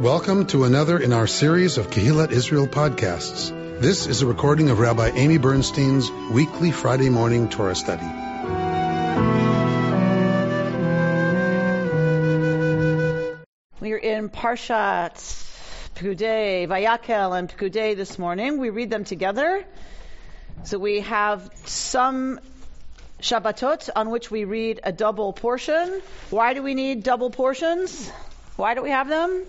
Welcome to another in our series of Kehillat Israel podcasts. This is a recording of Rabbi Amy Bernstein's weekly Friday morning Torah study. We are in Parshat Pekudei, Vayakel, and Pekudei this morning. We read them together. So we have some Shabbatot on which we read a double portion. Why do we need double portions? Why do we have them?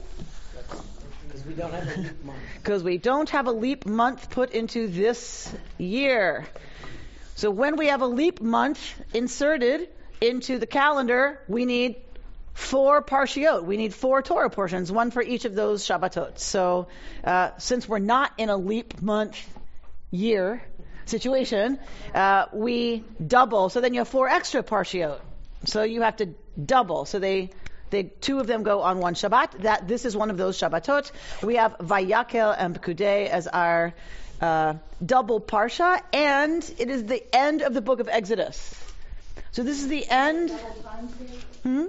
Because we don't have a leap month. Because we don't have a leap month put into this year. So when we have a leap month inserted into the calendar, we need four parshiot. We need four Torah portions, one for each of those Shabbatot. So uh, since we're not in a leap month year situation, uh, we double. So then you have four extra parshiot. So you have to double. So they they, two of them go on one Shabbat. That this is one of those Shabbatot. We have Vayakel and Pekudei as our uh, double parsha, and it is the end of the book of Exodus. So this is the end. Hmm?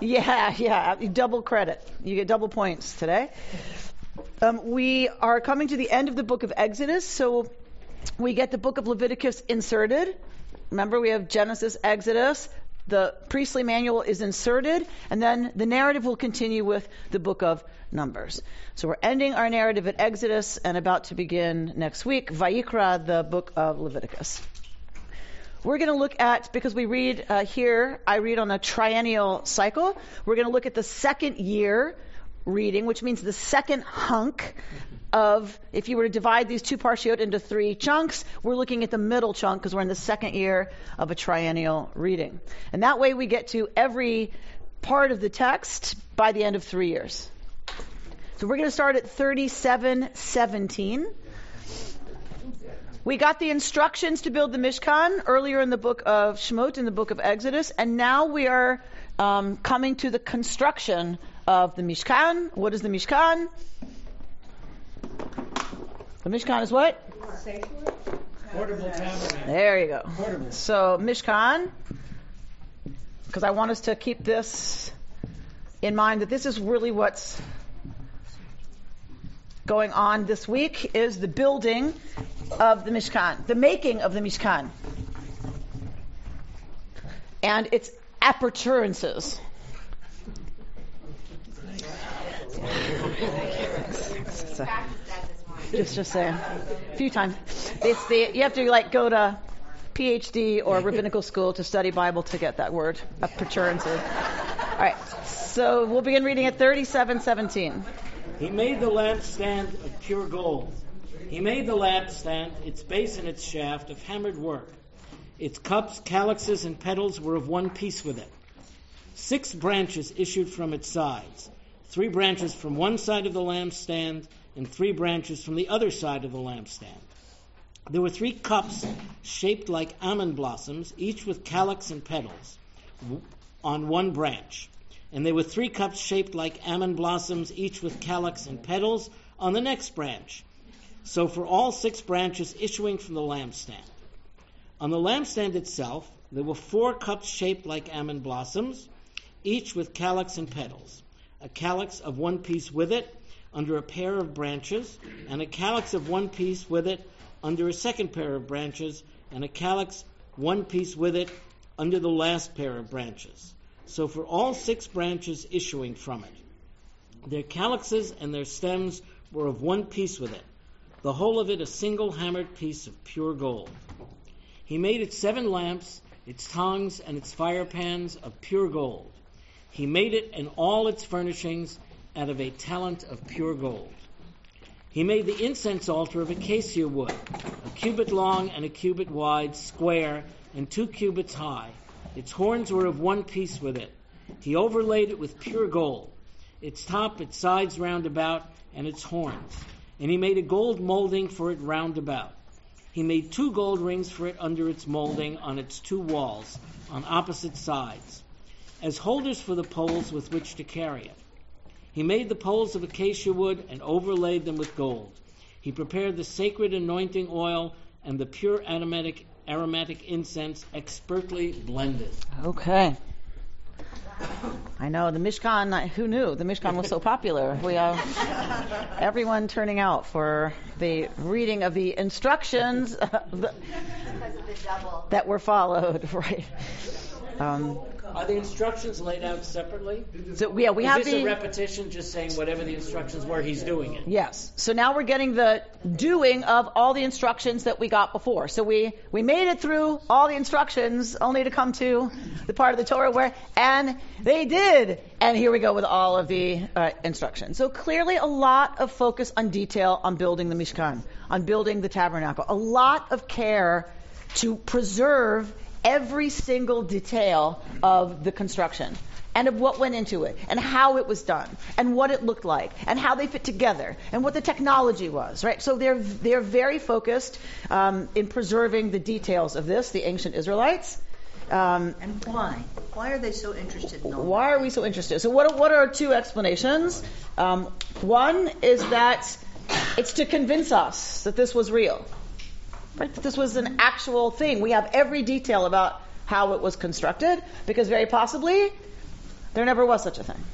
Yeah, yeah. Double credit. You get double points today. Um, we are coming to the end of the book of Exodus, so we get the book of Leviticus inserted. Remember, we have Genesis, Exodus, the priestly manual is inserted, and then the narrative will continue with the book of Numbers. So we're ending our narrative at Exodus and about to begin next week, Vayikra, the book of Leviticus. We're going to look at, because we read uh, here, I read on a triennial cycle, we're going to look at the second year reading, which means the second hunk of, if you were to divide these two parshiot into three chunks, we're looking at the middle chunk because we're in the second year of a triennial reading. And that way we get to every part of the text by the end of three years. So we're going to start at 3717. We got the instructions to build the Mishkan earlier in the book of Shemot, in the book of Exodus, and now we are um, coming to the construction of the Mishkan. What is the Mishkan? The Mishkan is what? Portable tabernacle. There you go. Portable. So Mishkan, because I want us to keep this in mind that this is really what's going on this week is the building of the Mishkan, the making of the Mishkan, and its appurtenances. Just, just saying. A few times. It's the, you have to like go to PhD or rabbinical school to study Bible to get that word, A appurtenances. All right. So we'll begin reading at 37:17. He made the lampstand of pure gold. He made the lampstand, its base and its shaft, of hammered work. Its cups, calyxes, and petals were of one piece with it. Six branches issued from its sides, three branches from one side of the lampstand, and three branches from the other side of the lampstand. There were three cups shaped like almond blossoms, each with calyx and petals, on one branch. And there were three cups shaped like almond blossoms, each with calyx and petals, on the next branch. So for all six branches issuing from the lampstand. On the lampstand itself, there were four cups shaped like almond blossoms, each with calyx and petals. A calyx of one piece with it, under a pair of branches, and a calyx of one piece with it under a second pair of branches, and a calyx one piece with it under the last pair of branches. So for all six branches issuing from it. Their calyxes and their stems were of one piece with it, the whole of it a single hammered piece of pure gold. He made its seven lamps, its tongues, and its fire pans of pure gold. He made it and all its furnishings out of a talent of pure gold. He made the incense altar of acacia wood, a cubit long and a cubit wide, square, and two cubits high. Its horns were of one piece with it. He overlaid it with pure gold, its top, its sides round about, and its horns. And he made a gold molding for it round about. He made two gold rings for it under its molding on its two walls, on opposite sides, as holders for the poles with which to carry it. He made the poles of acacia wood and overlaid them with gold. He prepared the sacred anointing oil and the pure aromatic, aromatic incense expertly blended. Okay. I know the Mishkan. Who knew the Mishkan was so popular? We uh, everyone turning out for the reading of the instructions uh, the- of the that were followed. Right. Um, Are the instructions laid out separately? so yeah, we Is have this a the repetition, just saying whatever the instructions were, he's doing it? Yes. So now we're getting the doing of all the instructions that we got before. So we, we made it through all the instructions only to come to the part of the Torah where, and they did. And here we go with all of the uh, instructions. So clearly a lot of focus on detail on building the Mishkan, on building the tabernacle. A lot of care to preserve every single detail of the construction and of what went into it and how it was done and what it looked like and how they fit together and what the technology was right? So they're they're very focused um, in preserving the details of this the ancient israelites. Um, And why? Why are they so interested in all why are we so interested? So what are, what are two explanations? Um, one is that it's to convince us that this was real right that this was an actual thing we have every detail about how it was constructed because very possibly there never was such a thing.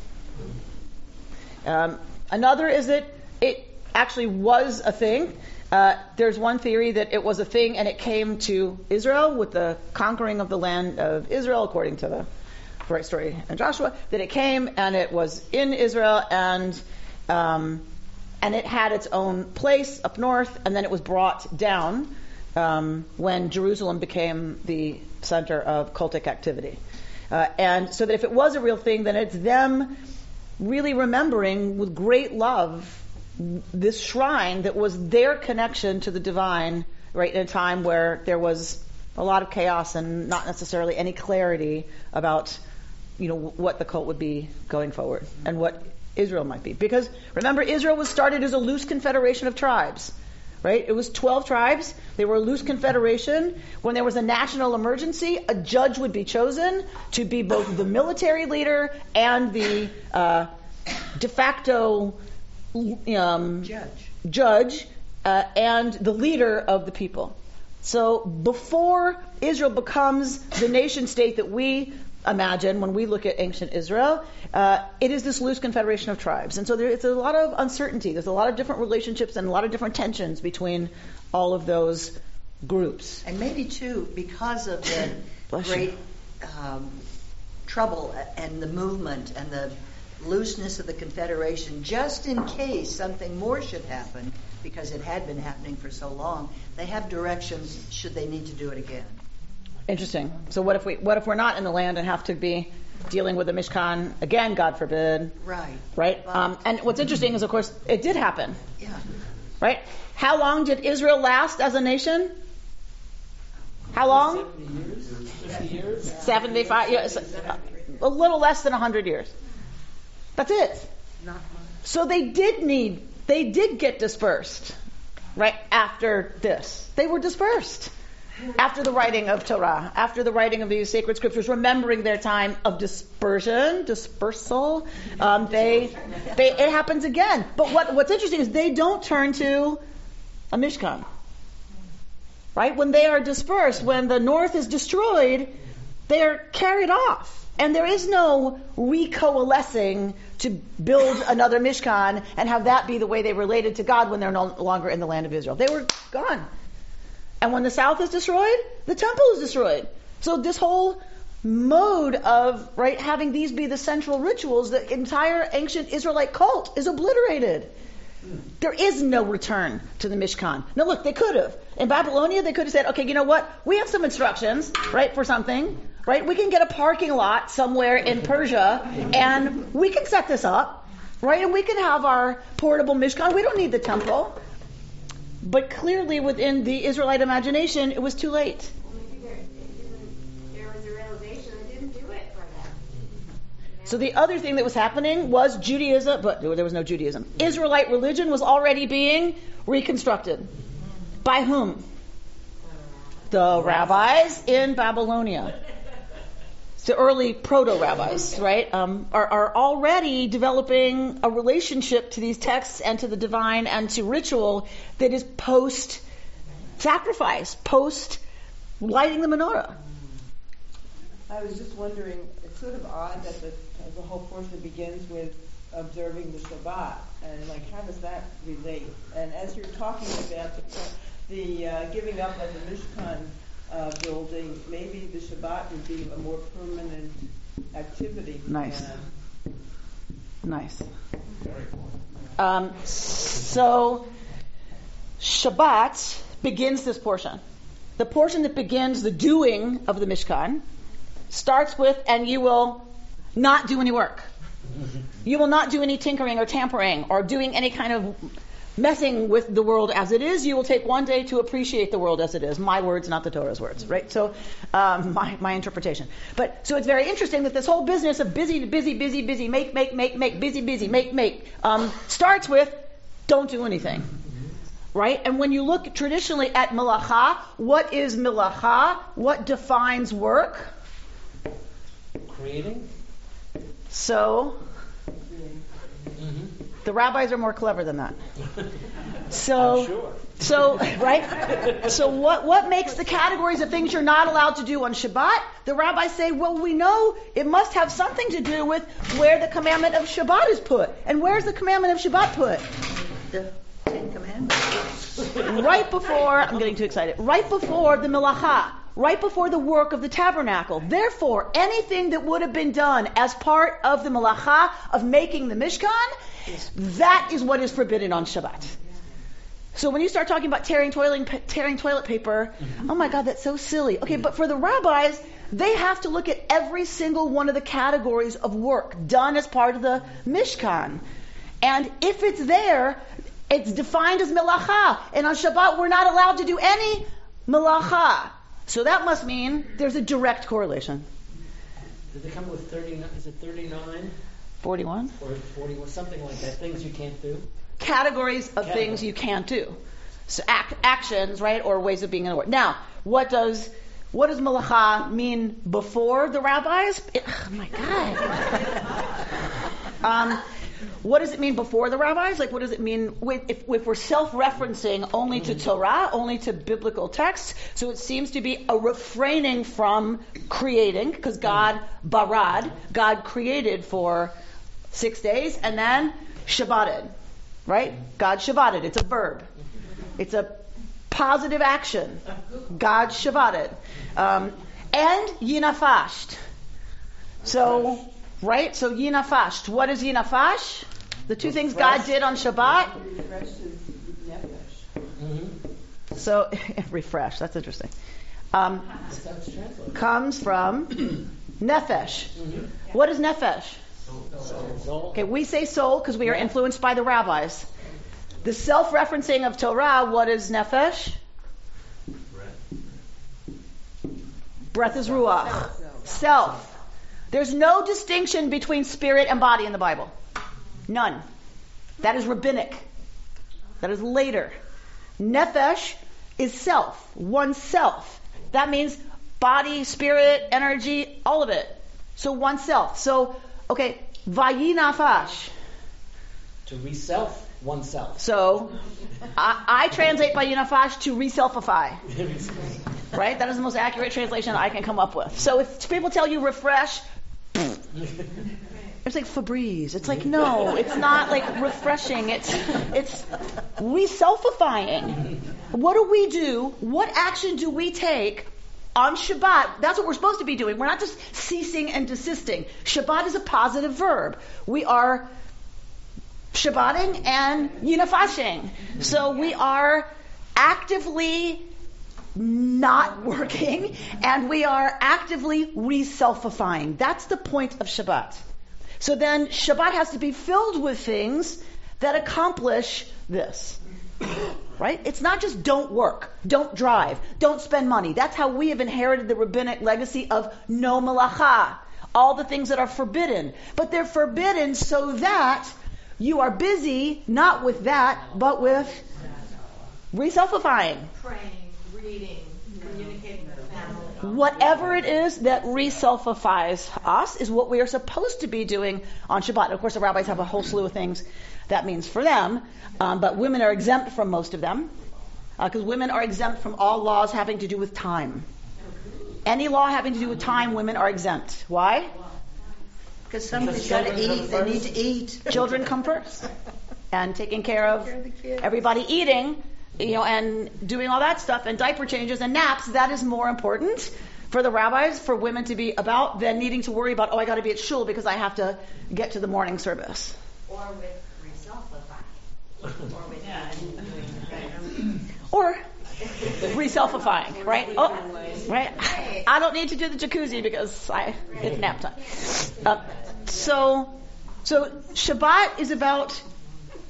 Um, another is that it actually was a thing. Uh, there's one theory that it was a thing and it came to Israel with the conquering of the land of Israel, according to the great story in Joshua, that it came and it was in Israel and um, and it had its own place up north, and then it was brought down um, when Jerusalem became the center of cultic activity. Uh, and so that if it was a real thing, then it's them really remembering with great love this shrine that was their connection to the divine, right, in a time where there was a lot of chaos and not necessarily any clarity about, you know, what the cult would be going forward and what Israel might be. Because remember, Israel was started as a loose confederation of tribes right? It was 12 tribes. They were a loose confederation. When there was a national emergency, a judge would be chosen to be both the military leader and the uh, de facto um, Judge. judge uh, and the leader of the people. So before Israel becomes the nation state that we imagine when we look at ancient Israel, uh, it is this loose confederation of tribes. And so there, it's a lot of uncertainty. There's a lot of different relationships and a lot of different tensions between all of those groups. And maybe too, because of the great um, trouble and the movement and the looseness of the Confederation, just in case something more should happen, because it had been happening for so long, they have directions should they need to do it again. Interesting. So what if we what if we're not in the land and have to be dealing with the Mishkan again? God forbid. Right. Right. Um, and what's interesting is, of course, it did happen. Yeah. Right. How long did Israel last as a nation? How long? 70 years? 50 years? 75 years. A little less than 100 years. That's it. Not much. So they did need, they did get dispersed, right, after this. They were dispersed. After the writing of Torah, after the writing of these sacred scriptures, remembering their time of dispersion, dispersal, um, they, they, it happens again. But what, what's interesting is they don't turn to a Mishkan. Right? When they are dispersed, when the north is destroyed, they are carried off. And there is no recoalescing to build another Mishkan and have that be the way they related to God when they're no longer in the land of Israel. They were gone. And when the south is destroyed, the temple is destroyed. So this whole mode of right having these be the central rituals, the entire ancient Israelite cult is obliterated. There is no return to the Mishkan. Now look, they could have. In Babylonia, they could have said, okay, you know what? We have some instructions, right, for something, right? We can get a parking lot somewhere in Persia and we can set this up, right? And we can have our portable Mishkan. We don't need the temple. But clearly within the Israelite imagination, it was too late. there was a realization I didn't do it for them. So the other thing that was happening was Judaism, but there was no Judaism. Israelite religion was already being reconstructed. By whom? The rabbis in Babylonia. The early proto rabbis, right, um, are, are already developing a relationship to these texts and to the divine and to ritual that is post sacrifice, post lighting the menorah. I was just wondering, it's sort of odd that the, the whole portion begins with observing the Shabbat, and like, how does that relate? And as you're talking about the, the uh, giving up of the Mishkan uh, building, maybe the Shabbat would be a more permanent activity. for Nice. them. Nice. Um, so Shabbat begins this portion. The portion that begins the doing of the Mishkan starts with, and you will not do any work. You will not do any tinkering or tampering or doing any kind of messing with the world as it is. You will take one day to appreciate the world as it is. My words, not the Torah's words, right? So, um, my, my interpretation. But, so it's very interesting that this whole business of busy, busy, busy, busy, make, make, make, make, busy, busy, make, make, um, starts with don't do anything. Right? And when you look traditionally at milacha, what is milacha? What defines work? Creating? So, Mm-hmm. The rabbis are more clever than that. So, I'm sure. so right. So what what makes the categories of things you're not allowed to do on Shabbat? The rabbis say, well, we know it must have something to do with where the commandment of Shabbat is put. And where's the commandment of Shabbat put? The Ten Commandments. Right before I'm getting too excited. Right before the milacha. Right before the work of the tabernacle. Therefore, anything that would have been done as part of the milacha of making the Mishkan, that is what is forbidden on Shabbat. So when you start talking about tearing toilet, tearing toilet paper, mm-hmm. oh my God, that's so silly. Okay, but for the rabbis, they have to look at every single one of the categories of work done as part of the Mishkan. And if it's there, it's defined as milacha. And on Shabbat, we're not allowed to do any milacha. So that must mean there's a direct correlation. Did they come with 39? Is it 39 41? or 41? Something like that. Things you can't do? categories of Category. things you can't do. So act, actions, right, or ways of being in the world. Now, what does what does malacha mean before the rabbis? It- oh my God. um, what does it mean before the rabbis? Like, what does it mean with, if, if we're self-referencing only to Torah, only to biblical texts? So it seems to be a refraining from creating, because God barad, God created for six days, and then Shabbated, right? God Shabbated. It's a verb. It's a positive action. God Shabbated. Um, and Yinafasht. So, right? So yinafash. What is Yinafash? The two things God did on Shabbat. Refresh is nefesh. Mm-hmm. So, refresh. That's interesting. Um, That's how it's translated. comes from nefesh. What is nefesh? Soul. Okay, we say soul because we are influenced by the rabbis. The self-referencing of Torah, what is nefesh? Breath is ruach. Self. There's no distinction between spirit and body in the Bible. None. That is rabbinic. That is later. Nefesh is self, oneself. That means body, spirit, energy, all of it. So oneself. So, okay, vayinafash. To reself oneself. So, I, I translate vayinafash to reselfify. Right? That is the most accurate translation I can come up with. So if people tell you refresh, it's like Febreze. It's like no, it's not like refreshing. It's it's reselfifying. What do we do? What action do we take on Shabbat? That's what we're supposed to be doing. We're not just ceasing and desisting. Shabbat is a positive verb. We are Shabbating and Yinafashing. So we are actively not working and we are actively reselfifying. That's the point of Shabbat. So then Shabbat has to be filled with things that accomplish this. Right? It's not just don't work, don't drive, don't spend money. That's how we have inherited the rabbinic legacy of no malacha. All the things that are forbidden. But they're forbidden so that you are busy not with that, but with reselfifying. Praying, reading, communicating with family. Whatever it is that reselfifies us is what we are supposed to be doing on Shabbat. Of course, the rabbis have a whole slew of things that means for them, um, but women are exempt from most of them because women are exempt from all laws having to do with time. any law having to do with time, women are exempt. Why? Because somebody's got to eat. come They need to eat. Children come first. And taking care of Care of the kids. everybody eating, you know, and doing all that stuff and diaper changes and naps, that is more important for the rabbis, for women to be about than needing to worry about, oh, I got to be at shul because I have to get to the morning service. Or with reselfifying. Or with Or reselfifying, right? Oh, right. I don't need to do the jacuzzi because I it's nap time. Uh, so, so Shabbat is about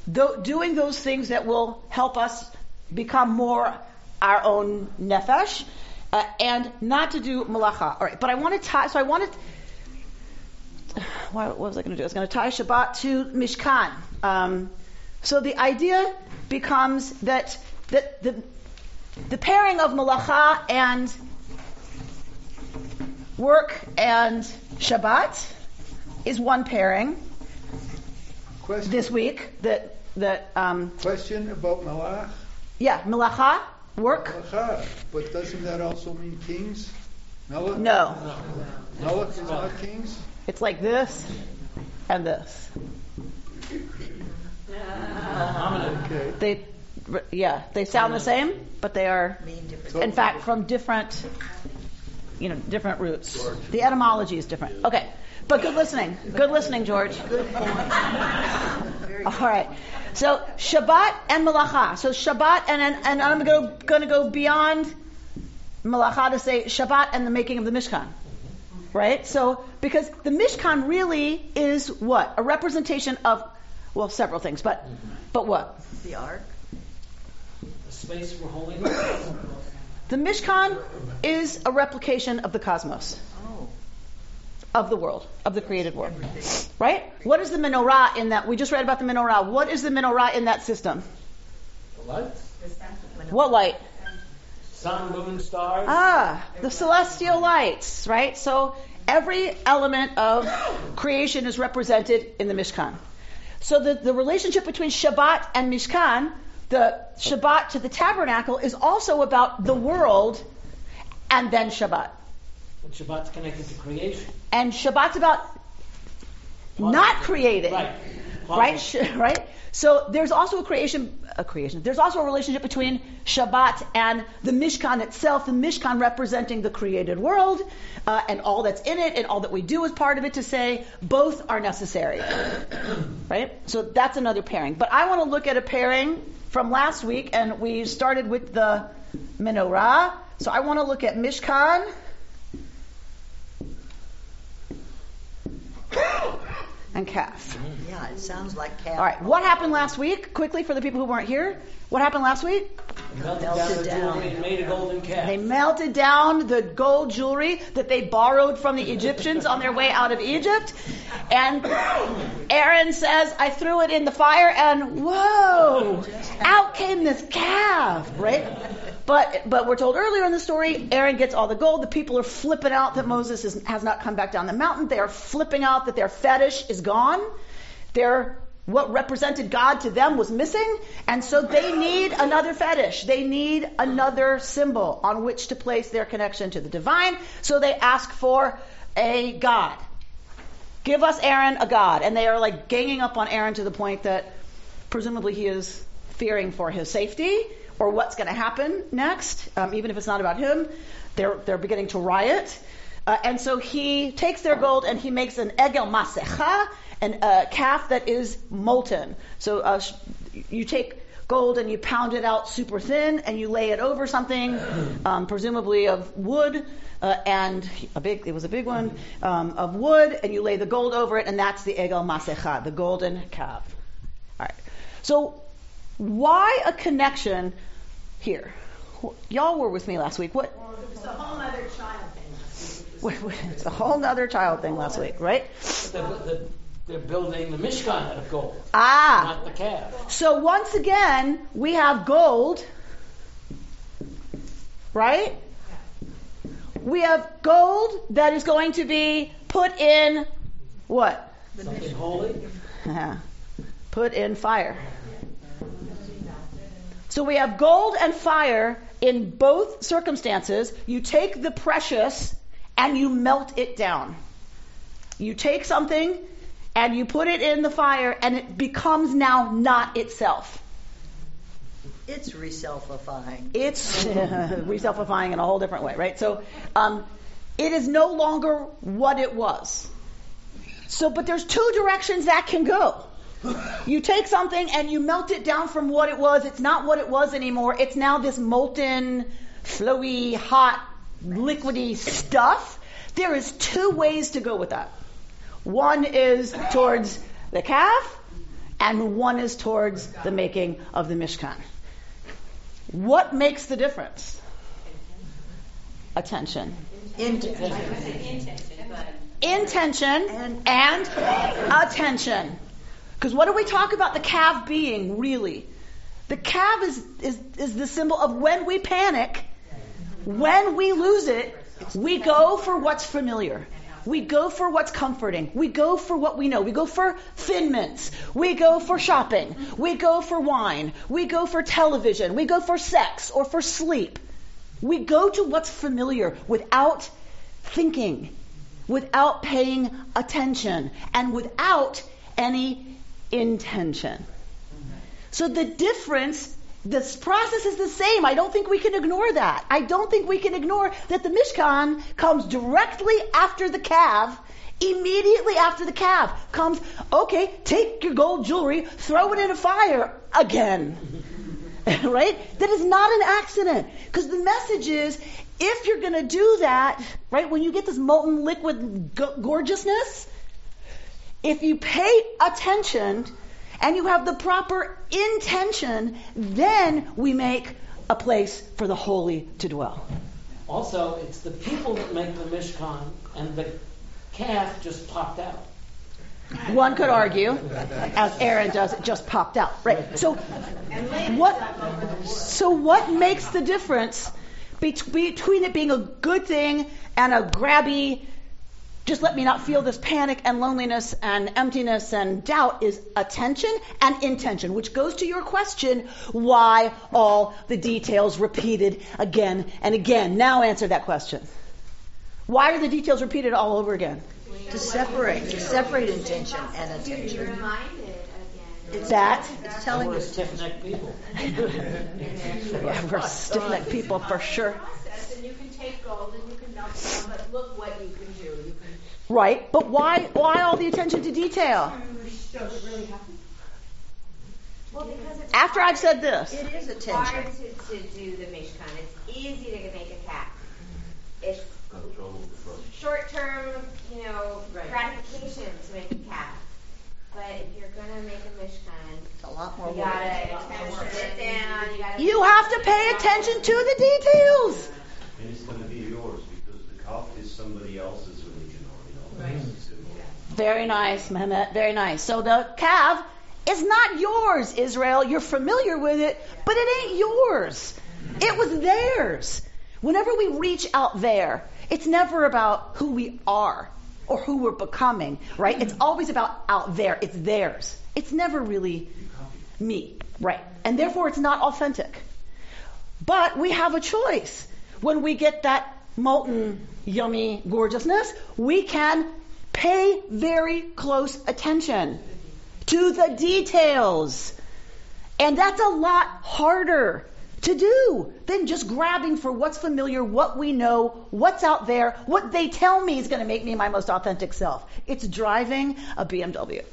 tho- doing those things that will help us become more our own nefesh, uh, and not to do malacha. All right, but I want to tie. So I wanted. What was I going to do? I was going to tie Shabbat to Mishkan. Um, so the idea becomes that that the the pairing of malacha and work and Shabbat is one pairing Question, this week. That that um, question about Malach? Yeah, malacha work. Malachah, but doesn't that also mean kings? Melech? No, Melech is not kings? it's like this and this. Okay. They yeah, they sound the same, but they are Mean different. So- in fact from different you know different roots. The etymology is different. Okay, but good listening. Good listening, George. Very All right. So Shabbat and Malacha. So Shabbat and and, and I'm going to going to go beyond Malacha to say Shabbat and the making of the Mishkan. Right? So because the Mishkan really is what? A representation of well, several things, but but what? The ark. The space for holiness. The Mishkan is a replication of the cosmos, of the world, of the created world. Right? What is the menorah in that? We just read about the menorah. What is the menorah in that system? The lights. What light? Sun, moon, stars. Ah, the celestial lights, right? So every element of creation is represented in the Mishkan. So the, the relationship between Shabbat and Mishkan, the Shabbat to the tabernacle, is also about the world and then Shabbat. And Shabbat's connected to creation. And Shabbat's about not creating. Right. Right? Right? So there's also a creation, a creation. There's also a relationship between Shabbat and the Mishkan itself. The Mishkan representing the created world uh, and all that's in it and all that we do as part of it. To say both are necessary, right? So that's another pairing. But I want to look at a pairing from last week, and we started with the menorah. So I want to look at Mishkan. And calf. yeah, it sounds like calf. All right, what happened last week? Quickly for the people who weren't here. What happened last week? Melted, Melted down down. and made a golden calf. They melted down the gold jewelry that they borrowed from the Egyptians on their way out of Egypt. And Aaron says, I threw it in the fire and whoa, out came this calf, right? But, but we're told earlier in the story, Aaron gets all the gold. The people are flipping out that Moses is, has not come back down the mountain. They are flipping out that their fetish is gone. Their what represented God to them was missing, and so they need another fetish. They need another symbol on which to place their connection to the divine. So they ask for a God. Give us Aaron a God. And they are like ganging up on Aaron to the point that presumably he is fearing for his safety or what's going to happen next, um, even if it's not about him. They're, they're beginning to riot. Uh, and so he takes their gold and he makes an egel masecha, an a calf that is molten. So uh, you take gold and you pound it out super thin and you lay it over something, um, presumably of wood. Uh, and a big, it was a big one, um, of wood, and you lay the gold over it, and that's the egel masecha, the golden calf. All right. So, why a connection here? Y'all were with me last week. What? It's a whole other child thing. It's a whole nother child thing last week, right? They're, they're, they're building the Mishkan out of gold, Ah. not the calf. So once again, we have gold, right? We have gold that is going to be put in what? Something holy. put in fire. So we have gold and fire in both circumstances, you take the precious and you melt it down. You take something and you put it in the fire and it becomes now not itself. It's reselfifying. It's reselfifying in a whole different way, right? So, um, it is no longer what it was. So, but there's two directions that can go. You take something and you melt it down from what it was. It's not what it was anymore. It's now this molten, flowy, hot, liquidy stuff. There is two ways to go with that. One is towards the calf, and one is towards the making of the Mishkan. What makes the difference? Attention. Intention Intention and attention. Because what do we talk about the calf being, really? The calf is, is, is the symbol of when we panic, when we lose it, we go for what's familiar. We go for what's comforting. We go for what we know. We go for thin mints. We go for shopping. We go for wine. We go for television. We go for sex or for sleep. We go to what's familiar without thinking, without paying attention, and without any intention. So the difference this process is the same. I don't think we can ignore that. I don't think we can ignore that the Mishkan comes directly after the calf. Immediately after the calf comes, okay, take your gold jewelry, throw it in a fire again. right? That is not an accident. Because the message is, if you're going to do that, right, when you get this molten liquid gorgeousness, if you pay attention and you have the proper intention, then we make a place for the holy to dwell. Also, it's the people that make the Mishkan, and the calf just popped out. One could argue, as Aaron does, it just popped out. Right. So what so what makes the difference between it being a good thing and a grabby just let me not feel this panic and loneliness and emptiness and doubt is attention and intention, which goes to your question, why all the details repeated again and again? Now answer that question. Why are the details repeated all over again? To separate, to separate intention and attention. You're reminded again. It's that. It's telling We're you. stiff-necked people. Yeah, we're stiff-necked people for sure. Process, and you can take gold and you can melt it down, but look what you can do. You can Right. But why why all the attention to detail? Well, because it's After I've said this. It is It's hard attention. to, to do the Mishkan. It's easy to make a cat. It's short-term, you know, gratification to make a cat. But if you're gonna make a Mishkan, It's a lot more you work. gotta sit down. You gotta. You have to pay attention to the details. And it's going to be yours because the calf is somebody else's religion or, you know, it's a symbol. Very nice, Mehmet. Very nice. So the calf is not yours, Israel. You're familiar with it, but it ain't yours. It was theirs. Whenever we reach out there, it's never about who we are or who we're becoming, right? It's always about out there. It's theirs. It's never really me, right? And therefore, it's not authentic. But we have a choice. When we get that molten, yummy gorgeousness, we can pay very close attention to the details. And that's a lot harder to do than just grabbing for what's familiar, what we know, what's out there, what they tell me is going to make me my most authentic self. It's driving a BMW.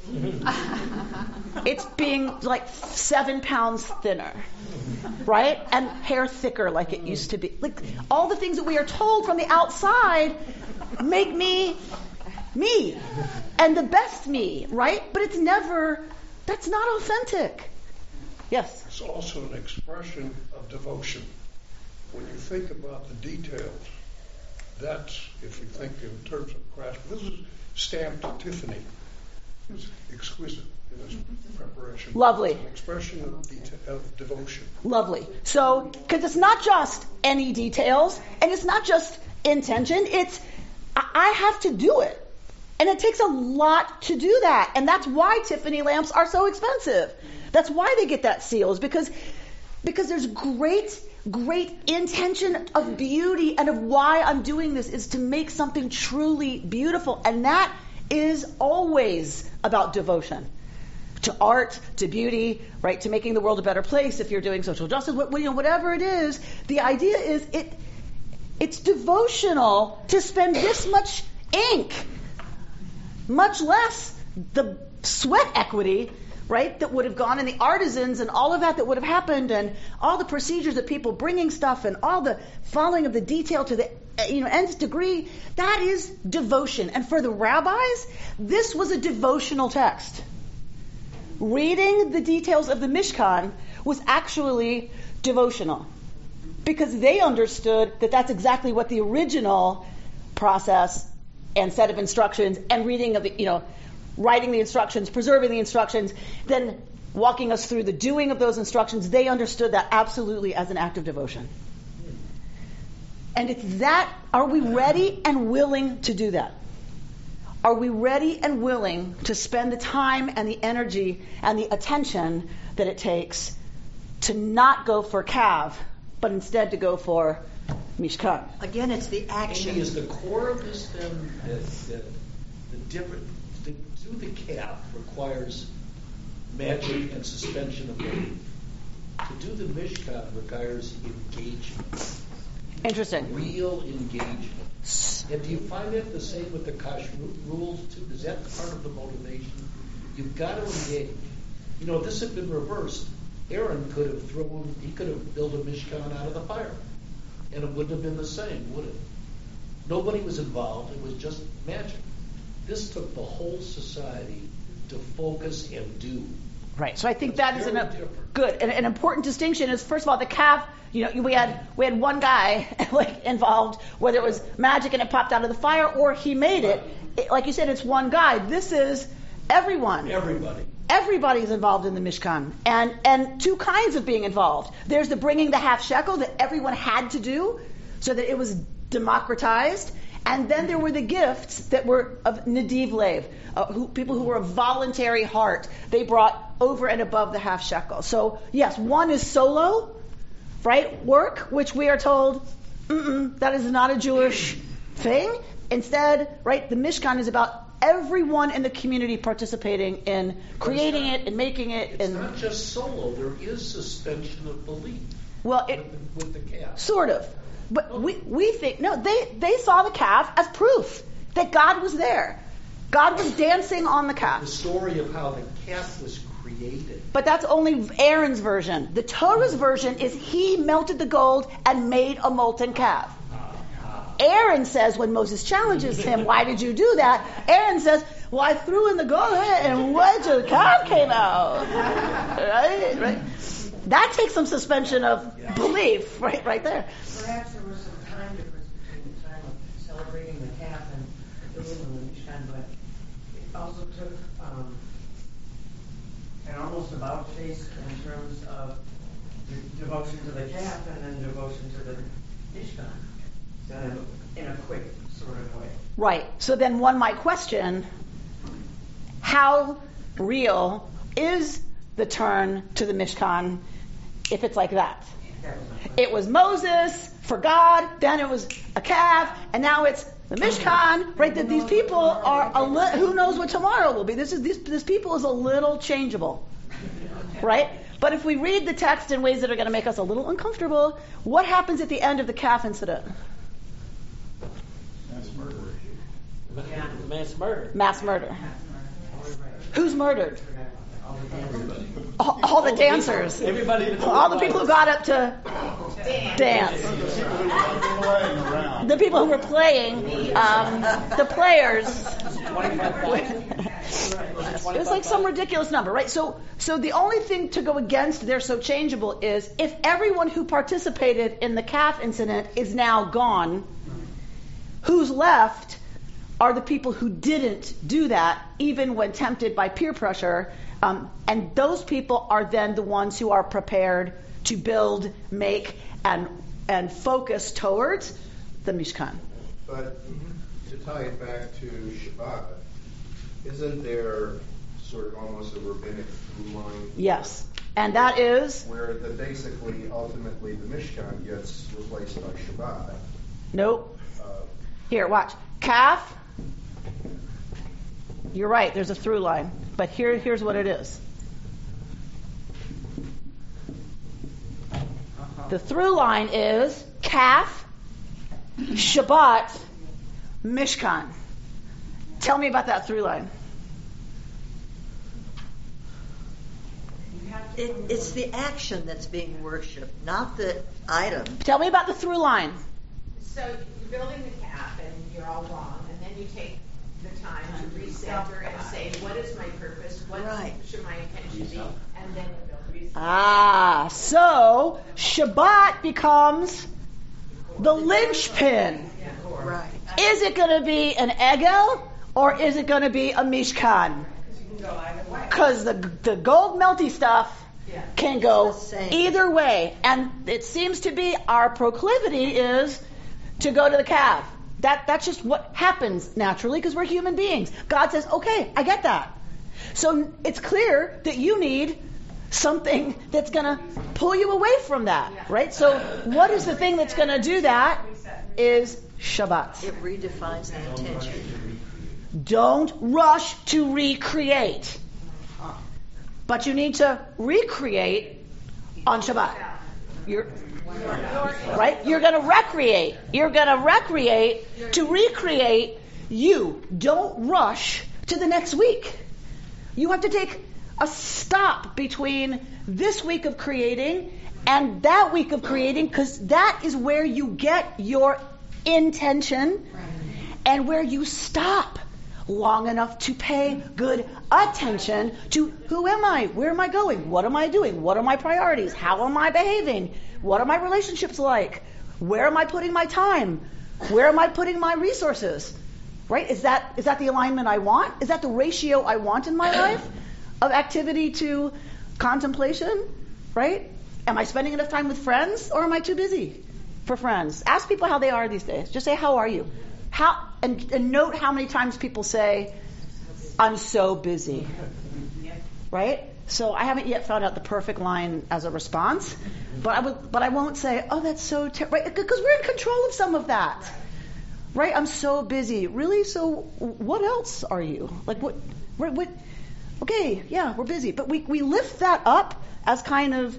it's being like seven pounds thinner, right? And hair thicker like it used to be. Like all the things that we are told from the outside make me me and the best me, right? But it's never, that's not authentic. Yes. It's also an expression of devotion. When you think about the details, that's, if you think in terms of craftsmanship, this is stamped Tiffany. It's exquisite in its preparation. Lovely. It's an expression of, deta- of devotion. Lovely. So, because it's not just any details, and it's not just intention, it's, I I have to do it. And it takes a lot to do that. And that's why Tiffany lamps are so expensive. That's why they get that seal, is because because there's great, great intention of beauty and of why I'm doing this is to make something truly beautiful. And that is always about devotion to art, to beauty, right? To making the world a better place if you're doing social justice, what, you know, whatever it is. The idea is it, it's devotional to spend this much ink, much less the sweat equity right, that would have gone, and the artisans and all of that that would have happened, and all the procedures of people bringing stuff, and all the following of the detail to the eh, you know nth degree, that is devotion. And for the rabbis, this was a devotional text. Reading the details of the Mishkan was actually devotional because they understood that that's exactly what the original process and set of instructions and reading of the you know writing the instructions, preserving the instructions, then walking us through the doing of those instructions, they understood that absolutely as an act of devotion. And it's that, are we ready and willing to do that? Are we ready and willing to spend the time and the energy and the attention that it takes to not go for Kav, but instead to go for Mishkan? Again, it's the action. Amy, is the core of this then the, the different do the cap requires magic and suspension of belief. To do the Mishkan requires engagement. Interesting. Real engagement. And do you find that the same with the Kash rules too? Is that part of the motivation? You've got to engage. You know, if this had been reversed, Aaron could have thrown, he could have built a Mishkan out of the fire. And it wouldn't have been the same, would it? Nobody was involved. It was just magic. This took the whole society to focus and do. Right. So I think That's that is an, good. An, an important distinction is first of all the calf. You know, we had we had one guy like involved, whether it was magic and it popped out of the fire or he made it. it like you said, it's one guy. This is everyone. Everybody. Everybody's involved in the Mishkan, and and two kinds of being involved. There's the bringing the half shekel that everyone had to do, so that it was democratized, and then there were the gifts that were of Nadiv Lev, uh, who, people who were of voluntary heart. They brought over and above the half shekel. So, yes, one is solo, right? Work, which we are told, that is not a Jewish thing. Instead, right, the Mishkan is about everyone in the community participating in creating not, it and making it. It's and, not just solo. There is suspension of belief. Well, it, with the, with the Sort of. But we, we think, no, they, they saw the calf as proof that God was there. God was dancing on the calf. The story of how the calf was created. But that's only Aaron's version. The Torah's version is he melted the gold and made a molten calf. Aaron says when Moses challenges him, why did you do that? Aaron says, well, I threw in the gold and wedge of the calf came out. Right? Right? That takes some suspension of belief, right, right there. Perhaps there was some time difference between the time of celebrating the calf and building the Mishkan, but it also took um, an almost about face in terms of devotion to the calf and then devotion to the Mishkan so in a quick sort of way. Right. So then one might question how real is the turn to the Mishkan if it's like that. It was Moses for God, then it was a calf, and now it's the Mishkan, right? That these people are a li- who knows what tomorrow will be. This is this, this people is a little changeable, right? But if we read the text in ways that are going to make us a little uncomfortable, what happens at the end of the calf incident? Mass murder. Mass murder. Mass murder. Who's murdered? All, all the dancers. Everybody. All the people who got up to dance. The people who were playing, um, the players. it was like some ridiculous number, right? So, so the only thing to go against they're so changeable is if everyone who participated in the calf incident is now gone, who's left are the people who didn't do that, even when tempted by peer pressure. Um, and those people are then the ones who are prepared to build, make, and and focus towards the Mishkan. But to tie it back to Shabbat, isn't there sort of almost a rabbinic through line. Yes. And that is? Where the basically, ultimately, the Mishkan gets replaced by Shabbat. Nope. Uh, Here, watch. Calf. You're right, there's a through line. But here, here's what it is. The through line is calf, Shabbat, Mishkan. Tell me about that through line. It, it's the action that's being worshipped, not the item. Tell me about the through line. So you're building the calf and you're all wrong, and then you take the time to recenter and say, what is my purpose? What Right. should my intention be? And then reset. Ah, so Shabbat becomes the linchpin. Right. Is it going to be an egel or is it going to be a mishkan? Because the the gold melty stuff can go either way, and it seems to be our proclivity is to go to the calf. That that's just what happens naturally because we're human beings. God says, okay, I get that. So it's clear that you need something that's going to pull you away from that, right? So what is the thing that's going to do that? Is Shabbat. It redefines the intention. Don't rush to recreate. But you need to recreate on Shabbat. You're, right? You're going to recreate. You're going to recreate to recreate you. Don't rush to the next week. You have to take a stop between this week of creating and that week of creating because that is where you get your intention and where you stop long enough to pay good attention to who am I? Where am I going? What am I doing? What are my priorities? How am I behaving? What are my relationships like? Where am I putting my time? Where am I putting my resources? Right? Is that is that the alignment I want? Is that the ratio I want in my life of activity to contemplation? Right? Am I spending enough time with friends or am I too busy for friends? Ask people how they are these days. Just say how are you? How and, and note how many times people say I'm so busy. Right? So I haven't yet found out the perfect line as a response, but I would, but I won't say, "Oh, that's so terrible, right," because we're in control of some of that. Right? I'm so busy. Really? So what else are you? Like what? What? what okay, yeah, we're busy, but we we lift that up as kind of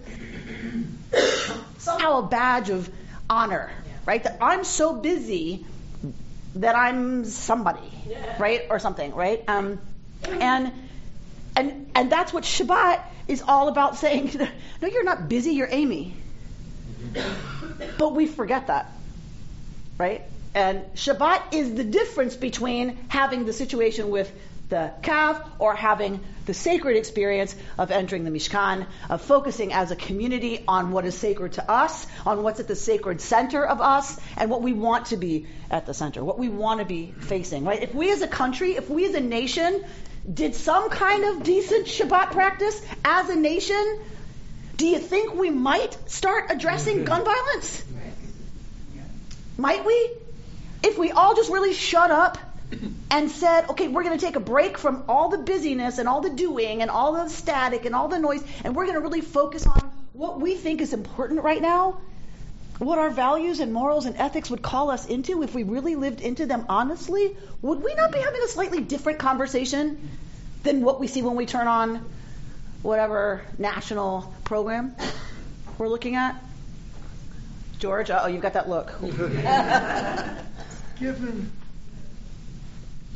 somehow a badge of honor, right? That I'm so busy that I'm somebody, right, or something, right? Um, and and and that's what Shabbat is all about saying. No, you're not busy. You're Amy. But we forget that, right? And Shabbat is the difference between having the situation with the calf or having the sacred experience of entering the Mishkan, of focusing as a community on what is sacred to us, on what's at the sacred center of us, and what we want to be at the center, what we want to be facing, right? If we as a country, if we as a nation did some kind of decent Shabbat practice as a nation, do you think we might start addressing mm-hmm. gun violence? Might we? If we all just really shut up and said, okay, we're going to take a break from all the busyness and all the doing and all the static and all the noise, and we're going to really focus on what we think is important right now, what our values and morals and ethics would call us into if we really lived into them honestly, would we not be having a slightly different conversation than what we see when we turn on whatever national program we're looking at? George, oh, you've got that look. Given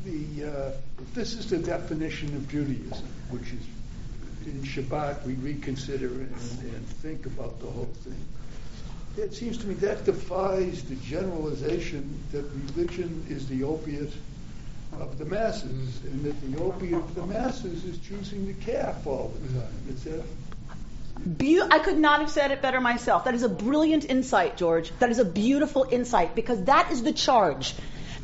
the, uh, this is the definition of Judaism, which is in Shabbat we reconsider and, and think about the whole thing. It seems to me that defies the generalization that religion is the opiate of the masses, and that the opiate of the masses is choosing the calf all the time. Is that Be- I could not have said it better myself. That is a brilliant insight, George. That is a beautiful insight because that is the charge.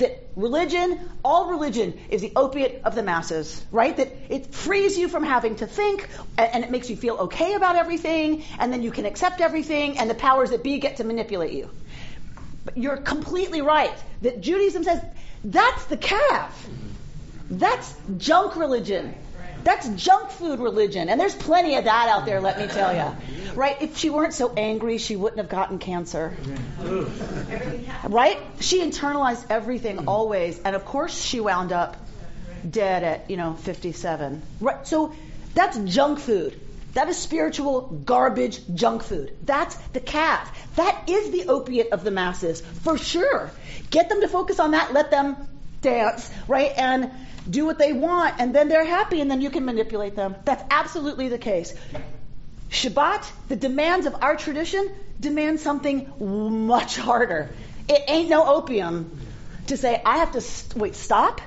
That religion, all religion, is the opiate of the masses, right? That it frees you from having to think and, and it makes you feel okay about everything and then you can accept everything and the powers that be get to manipulate you. But you're completely right that Judaism says that's the calf. That's junk religion. That's junk food religion. And there's plenty of that out there, let me tell you. Right? If she weren't so angry, she wouldn't have gotten cancer. Right? She internalized everything mm. always. And of course, she wound up dead at, you know, 57. Right? So that's junk food. That is spiritual garbage junk food. That's the calf. That is the opiate of the masses, for sure. Get them to focus on that, let them dance, right? And do what they want, and then they're happy, and then you can manipulate them. That's absolutely the case. Shabbat, the demands of our tradition, demand something much harder. It ain't no opium to say, I have to, st- wait, stop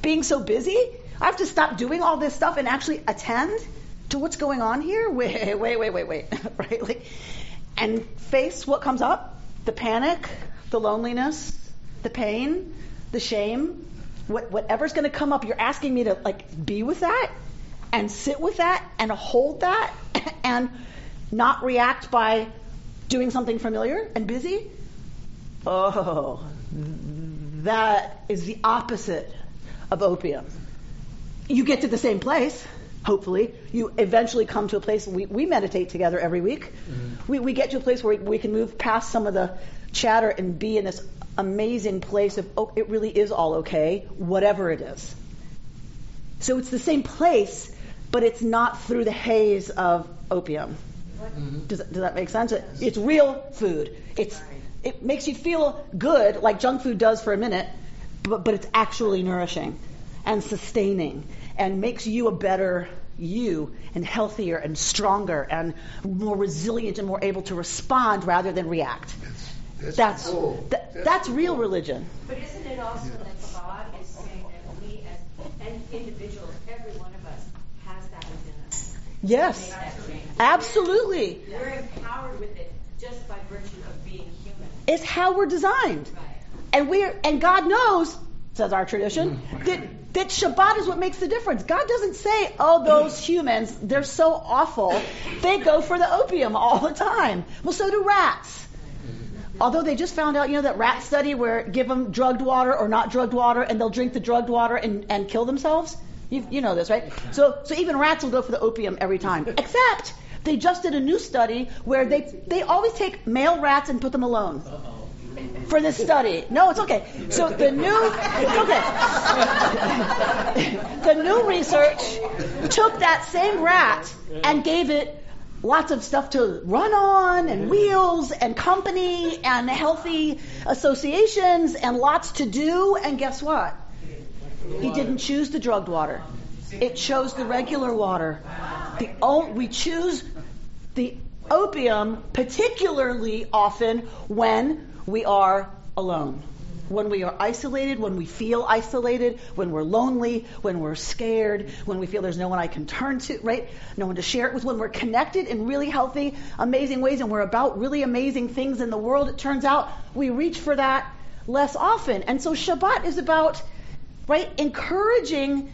being so busy? I have to stop doing all this stuff and actually attend to what's going on here? Wait, wait, wait, wait, wait. right? Like, and face what comes up the panic, the loneliness, the pain, the shame, whatever's going to come up. You're asking me to like be with that and sit with that and hold that and not react by doing something familiar and busy. Oh, that is the opposite of opium. You get to the same place hopefully, you eventually come to a place, we, we meditate together every week. Mm-hmm. We, we get to a place where we, we, can move past some of the chatter and be in this amazing place of, oh, it really is all okay, whatever it is. So it's the same place, but it's not through the haze of opium. Mm-hmm. Does, does that make sense? It, it's real food. It's, it makes you feel good, like junk food does for a minute, but, but it's actually nourishing and sustaining and makes you a better you and healthier and stronger and more resilient and more able to respond rather than react. That's that's, cool. th- that's, that's cool. real religion. But isn't it also yeah. that God is saying that we as individuals, every one of us, has that within us? Yes, absolutely. We're empowered with it just by virtue of being human. It's how we're designed, right. and we're and God knows, says our tradition, mm-hmm. that that Shabbat is what makes the difference. God doesn't say, oh, those humans, they're so awful. They go for the opium all the time. Well, so do rats. Although they just found out, you know, that rat study where give them drugged water or not drugged water and they'll drink the drugged water and, and kill themselves? You, you know this, right? So, so even rats will go for the opium every time. Except they just did a new study where they, they always take male rats and put them alone. Uh-oh for this study. No, it's okay. So the new, it's okay. the new research took that same rat and gave it lots of stuff to run on and wheels and company and healthy associations and lots to do. And guess what? He didn't choose the drugged water. It chose the regular water. The we choose the opium particularly often when we are alone. When we are isolated, when we feel isolated, when we're lonely, when we're scared, when we feel there's no one I can turn to, right? No one to share it with, when we're connected in really healthy, amazing ways and we're about really amazing things in the world, it turns out we reach for that less often. And so Shabbat is about, right, encouraging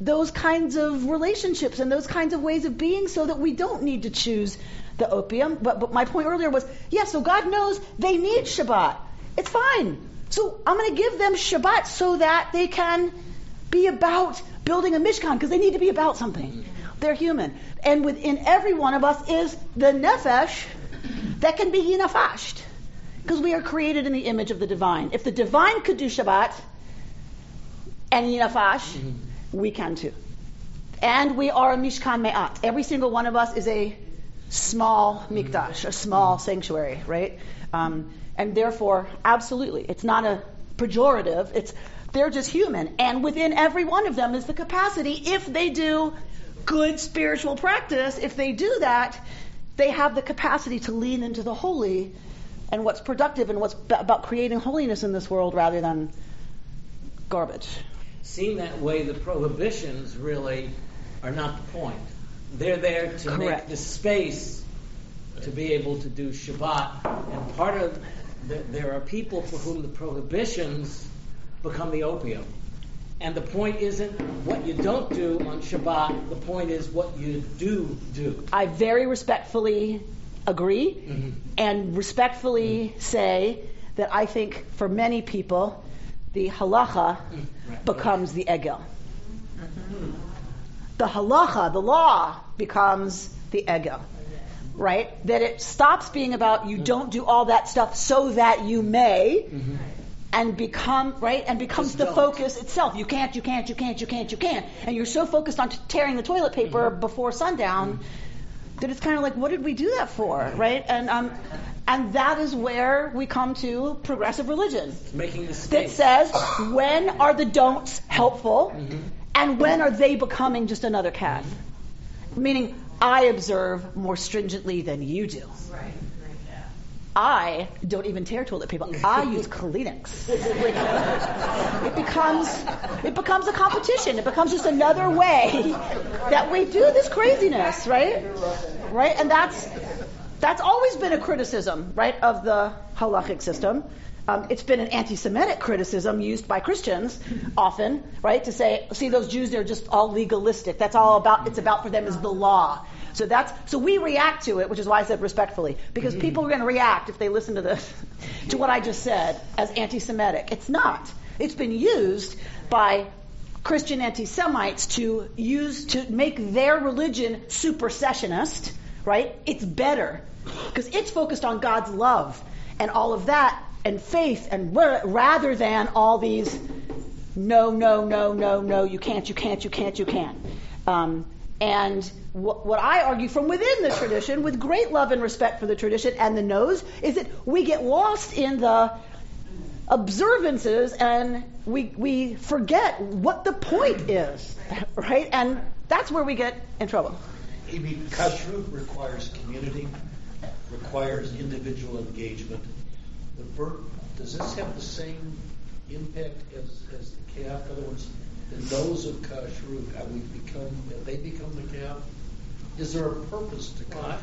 those kinds of relationships and those kinds of ways of being so that we don't need to choose the opium. But, but my point earlier was, yeah, so God knows they need Shabbat. It's fine. So I'm going to give them Shabbat so that they can be about building a Mishkan because they need to be about something. They're human. And within every one of us is the nefesh that can be yinafashed because we are created in the image of the divine. If the divine could do Shabbat and yinafash, we can too. And we are a Mishkan Me'at. Every single one of us is a small mikdash, a small sanctuary, right? Um, and therefore, absolutely, it's not a pejorative. It's they're just human, and within every one of them is the capacity. If they do good spiritual practice, if they do that, they have the capacity to lean into the holy and what's productive and what's b- about creating holiness in this world rather than garbage. Seen that way, the prohibitions really are not the point. They're there to Correct. make the space to be able to do Shabbat. And part of the, there are people for whom the prohibitions become the opium. And the point isn't what you don't do on Shabbat. The point is what you do do. I very respectfully agree mm-hmm. and respectfully mm-hmm. say that I think for many people, the halacha mm-hmm. becomes the egel. Mm-hmm. the halacha, the law, becomes the ego. Right? That it stops being about you don't do all that stuff so that you may and become right and becomes Just the don't. focus itself. You can't, you can't, you can't, you can't, you can't. And you're so focused on t- tearing the toilet paper before sundown that it's kind of like, what did we do that for, right? And um, and that is where we come to progressive religion that says when are the don'ts helpful and when are they becoming just another cad? Meaning, I observe more stringently than you do. Right. I don't even tear toilet paper. I use Kleenex. It becomes it becomes a competition. It becomes just another way that we do this craziness, right? Right? And that's that's always been a criticism, right, of the halachic system. Um, it's been an anti-Semitic criticism used by Christians often, right, to say, see, those Jews, they're just all legalistic. That's all about. It's about for them is the law. So that's so we react to it, which is why I said respectfully, because people are going to react if they listen to this, to what I just said as anti-Semitic. It's not. It's been used by Christian anti-Semites to use to make their religion supersessionist, right? It's better because it's focused on God's love and all of that and faith and rather than all these no, no, no, no, no, you can't, you can't, you can't, you can't. Um, and wh- what I argue from within the tradition, with great love and respect for the tradition and the no's, is that we get lost in the observances and we, we forget what the point is, right? And that's where we get in trouble. Amy, kashrut requires community, requires individual engagement. The does this have the same impact as, as the calf? In other words, the no's of kashrut, have we become, have they become the calf? Is there a purpose to kashrut?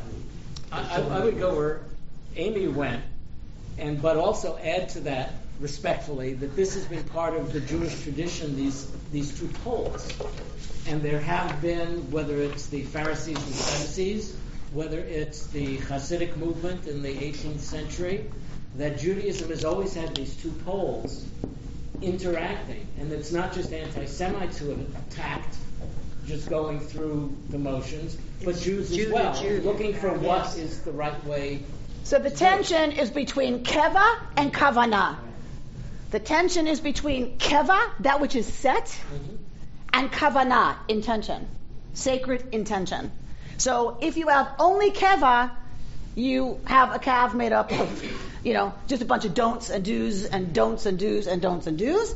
I, would go where Amy went, and but also add to that respectfully that this has been part of the Jewish tradition. These these two poles, and there have been whether it's the Pharisees and Sadducees, whether it's the Hasidic movement in the 18th century, that Judaism has always had these two poles interacting, and it's not just anti-Semites who have attacked just going through the motions, but Jews Jew as well, Jew. looking for what Yes. is the right way. So the tension is between keva and kavana. The tension is between keva, that which is set, mm-hmm. and kavana, intention, sacred intention. So if you have only keva, you have a calf made up of, you know, just a bunch of don'ts and do's and don'ts and do's and don'ts and do's.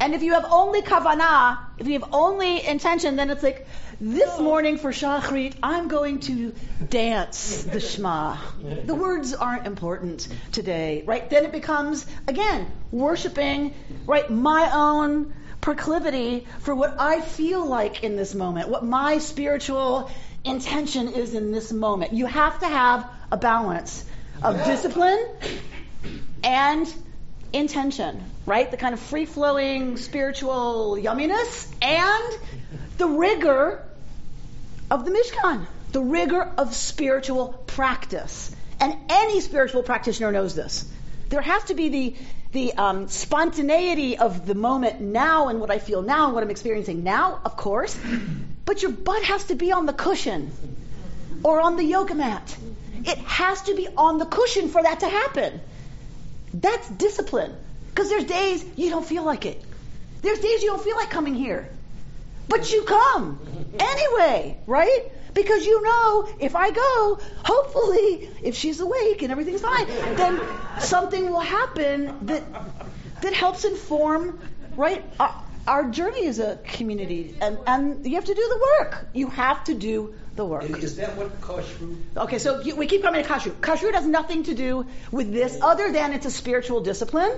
And if you have only kavana, if you have only intention, then it's like, this morning for Shachrit, I'm going to dance the Shema. The words aren't important today, right? Then it becomes, again, worshiping, right, my own proclivity for what I feel like in this moment, what my spiritual intention is in this moment. You have to have a balance of discipline and intention, right? The kind of free flowing spiritual yumminess and the rigor of the Mishkan, the rigor of spiritual practice. And any spiritual practitioner knows this. There has to be the the um, spontaneity of the moment now and what I feel now and what I'm experiencing now, of course. But your butt has to be on the cushion or on the yoga mat. It has to be on the cushion for that to happen. That's discipline. Because there's days you don't feel like it. There's days you don't feel like coming here. But you come anyway, right? Because you know if I go, hopefully, if she's awake and everything's fine, then something will happen that that helps inform, right? Our, our journey is a community, and and you have to do the work. You have to do the work. Is that what kashrut? Okay, so we keep coming to kashrut. Kashrut has nothing to do with this other than it's a spiritual discipline.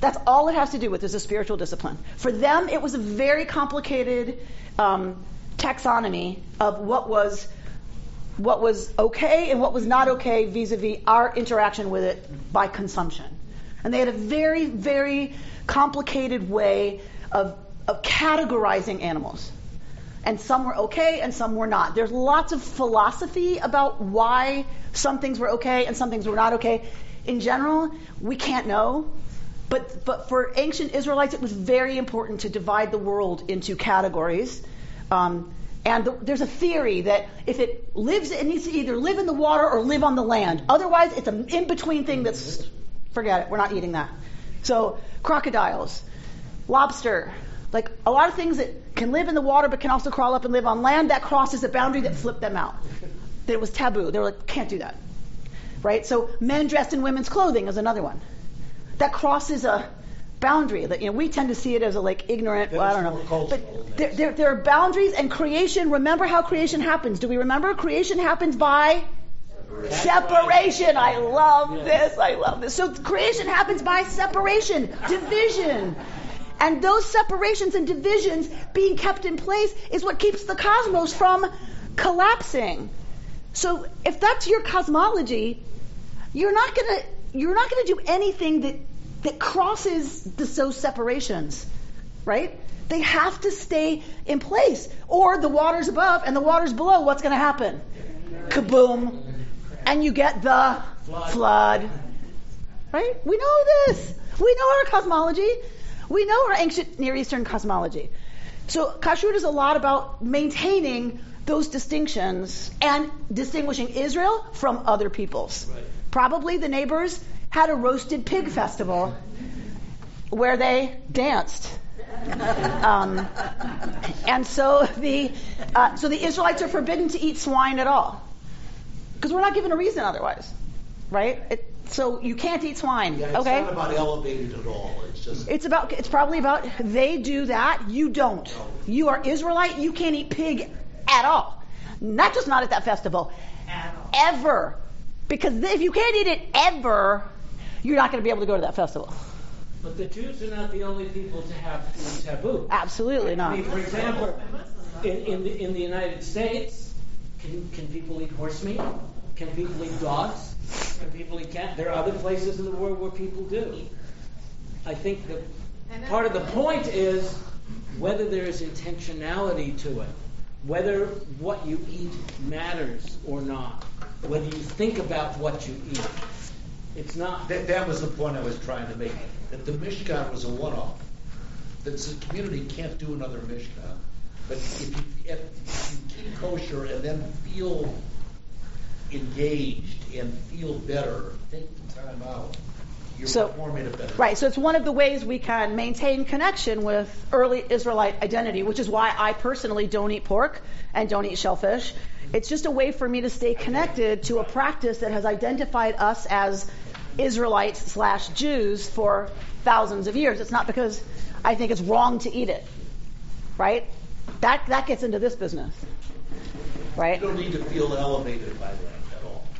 That's all it has to do with is a spiritual discipline. For them, it was a very complicated um, taxonomy of what was what was okay and what was not okay vis-a-vis our interaction with it by consumption. And they had a very, very complicated way of, of categorizing animals. And some were okay and some were not. There's lots of philosophy about why some things were okay and some things were not okay. In general, we can't know. But, but for ancient Israelites, it was very important to divide the world into categories Um, and the, there's a theory that if it lives, it needs to either live in the water or live on the land. Otherwise, it's an in-between thing that's, forget it, we're not eating that. So, crocodiles, lobster, like a lot of things that can live in the water but can also crawl up and live on land, that crosses a boundary that flipped them out. That it was taboo. They were like, can't do that. Right? So, men dressed in women's clothing is another one. That crosses a boundary that you know we tend to see it as a like ignorant well, I don't know. but there, there, there are boundaries and creation. Remember how creation happens. Do we remember? Creation happens by separation. I love this. I love this. So creation happens by separation. Division and those separations and divisions being kept in place is what keeps the cosmos from collapsing so if that's your cosmology you're not going to you're not to do anything that that crosses the so separations, right? They have to stay in place. Or the water's above and the water's below, what's going to happen? Kaboom. And you get the flood. flood. Right? We know this. We know our cosmology. We know our ancient Near Eastern cosmology. So Kashrut is a lot about maintaining those distinctions and distinguishing Israel from other peoples. Right. Probably the neighbors had a roasted pig festival where they danced. Um, and so the uh, so the Israelites are forbidden to eat swine at all because we're not given a reason otherwise, right? It, so you can't eat swine. Yeah, it's okay? not about elevated at all. It's just it's about it's probably about they do that, you don't. No. You are Israelite, you can't eat pig at all. Not just not at that festival, ever. Because if you can't eat it ever, you're not going to be able to go to that festival. But the Jews are not the only people to have food taboo. Absolutely not. I mean, for example, in, in, the, in the United States, can, can people eat horse meat? Can people eat dogs? Can people eat cat? There are other places in the world where people do. I think that part of the point is whether there is intentionality to it, whether what you eat matters or not, whether you think about what you eat. It's not. That, that was the point I was trying to make. That the Mishkan was a one-off. That the community can't do another Mishkan. But if you, if you keep kosher and then feel engaged and feel better, take the time out. You're so, better. Right. So it's one of the ways we can maintain connection with early Israelite identity, which is why I personally don't eat pork and don't eat shellfish. It's just a way for me to stay connected to a practice that has identified us as Israelites slash Jews for thousands of years. It's not because I think it's wrong to eat it, right? That that gets into this business, right? You don't need to feel elevated by that.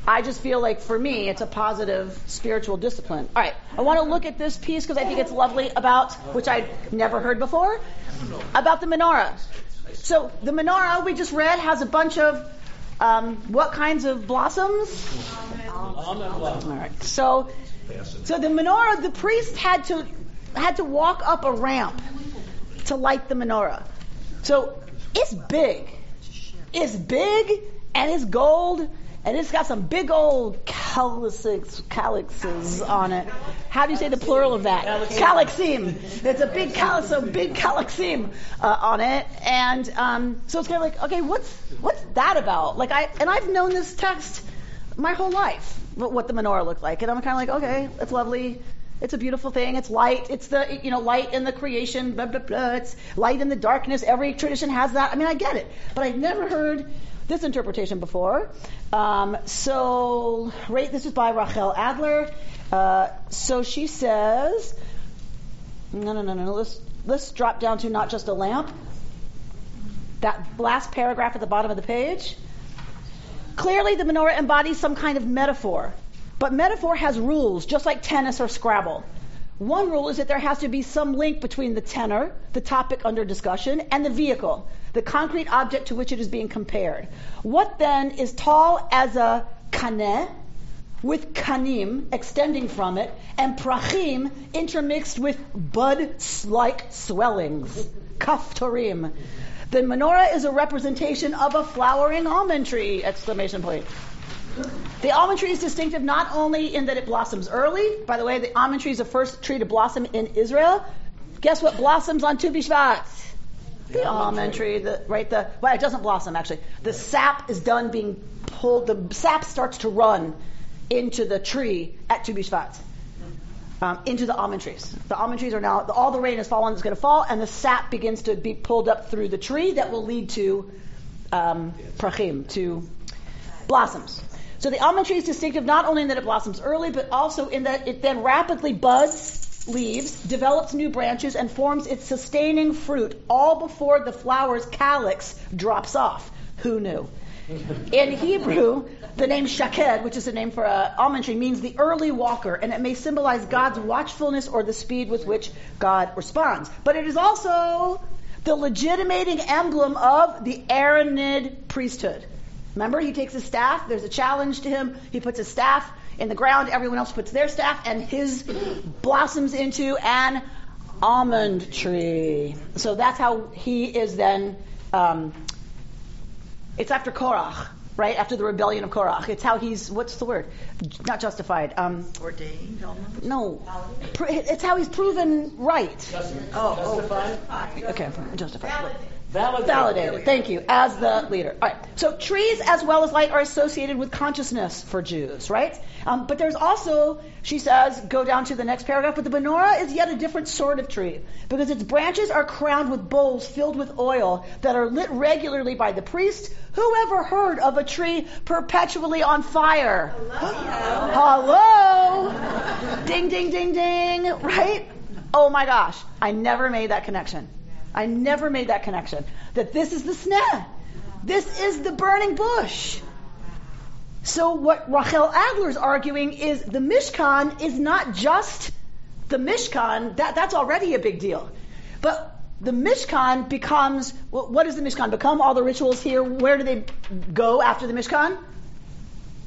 I just feel like for me, it's a positive spiritual discipline. All right, I want to look at this piece because I think it's lovely about, which I'd never heard before, about the menorah. So the menorah we just read has a bunch of um, what kinds of blossoms? All right. So, so the menorah, the priest had to had to walk up a ramp to light the menorah. So it's big. It's big and it's gold and it's got some big old calyxes, calyxes on it. How do you say the plural of that? Calyxim. It's a big calyx, a big calyxim uh, on it, and um, so it's kind of like, okay, what's what's that about? Like I and I've known this text my whole life, what the menorah looked like, and I'm kind of like, okay, it's lovely. It's a beautiful thing. It's light. It's the you know light in the creation. Blah blah blah. It's light in the darkness. Every tradition has that. I mean, I get it, but I've never heard this interpretation before. Um, so, right, this is by Rachel Adler. Uh, so she says, no, no, no, no. Let's let's drop down to not just a lamp. That last paragraph at the bottom of the page. Clearly, the menorah embodies some kind of metaphor, but metaphor has rules, just like tennis or Scrabble. One rule is that there has to be some link between the tenor, the topic under discussion, and the vehicle, the concrete object to which it is being compared. What then is tall as a kaneh, with kanim extending from it, and prachim intermixed with bud-like swellings, kaftorim. The menorah is a representation of a flowering almond tree! Exclamation point. The almond tree is distinctive not only in that it blossoms early. By the way, the almond tree is the first tree to blossom in Israel. Guess what blossoms on Tu B'Shvat? The almond tree, the right, the well, it doesn't blossom actually. The sap is done being pulled. The sap starts to run into the tree at Tu B'Shvat, um, into the almond trees. The almond trees are now all the rain has fallen. It's going to fall, and the sap begins to be pulled up through the tree that will lead to um, prachim, to blossoms. So the almond tree is distinctive not only in that it blossoms early, but also in that it then rapidly buds leaves, develops new branches, and forms its sustaining fruit all before the flower's calyx drops off. Who knew? In Hebrew, the name shaked, which is a name for an almond tree, means the early walker, and it may symbolize God's watchfulness or the speed with which God responds. But it is also the legitimating emblem of the Aaronid priesthood. Remember, he takes his staff, there's a challenge to him, he puts his staff in the ground, everyone else puts their staff, and his blossoms into an almond tree. So that's how he is then. Um, it's after Korach, right? After the rebellion of Korach. It's how he's, what's the word? Not justified. Um, Ordained almost? no. Pr- It's how he's proven right. Oh, oh. Okay, justified. Validated. Validated. Thank you. As the leader. All right. So trees as well as light are associated with consciousness for Jews, right? Um, but there's also, she says, go down to the next paragraph, but the menorah is yet a different sort of tree because its branches are crowned with bowls filled with oil that are lit regularly by the priest. Who ever heard of a tree perpetually on fire? Hello. Hello. ding, ding, ding, ding. Right? Oh my gosh. I never made that connection. I never made that connection. That this is the sneh. This is the burning bush. So what Rachel Adler is arguing is the Mishkan is not just the Mishkan. That, that's already a big deal. But the Mishkan becomes, well, what does the Mishkan become? All the rituals here, where do they go after the Mishkan?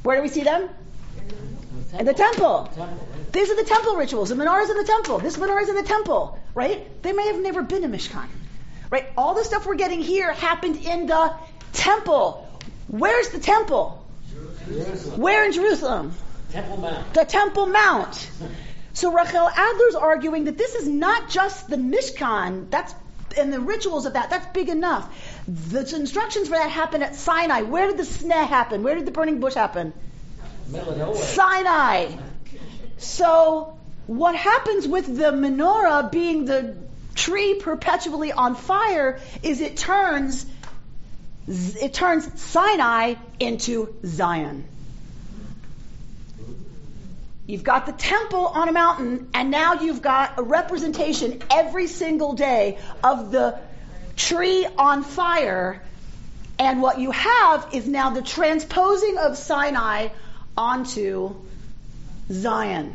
Where do we see them? In the temple. These are the temple rituals. The menorah is in the temple. This menorah is in the temple, right? They may have never been a Mishkan, right? All the stuff we're getting here happened in the temple. Where's the temple? Jerusalem. Where in Jerusalem? Temple Mount. The Temple Mount. So Rachel Adler's arguing that this is not just the Mishkan. That's and the rituals of that. That's big enough. The instructions for that happen at Sinai. Where did the sneh happen? Where did the burning bush happen? Sinai. So what happens with the menorah being the tree perpetually on fire is it turns it turns Sinai into Zion. You've got the temple on a mountain, and now you've got a representation every single day of the tree on fire. And what you have is now the transposing of Sinai onto Zion.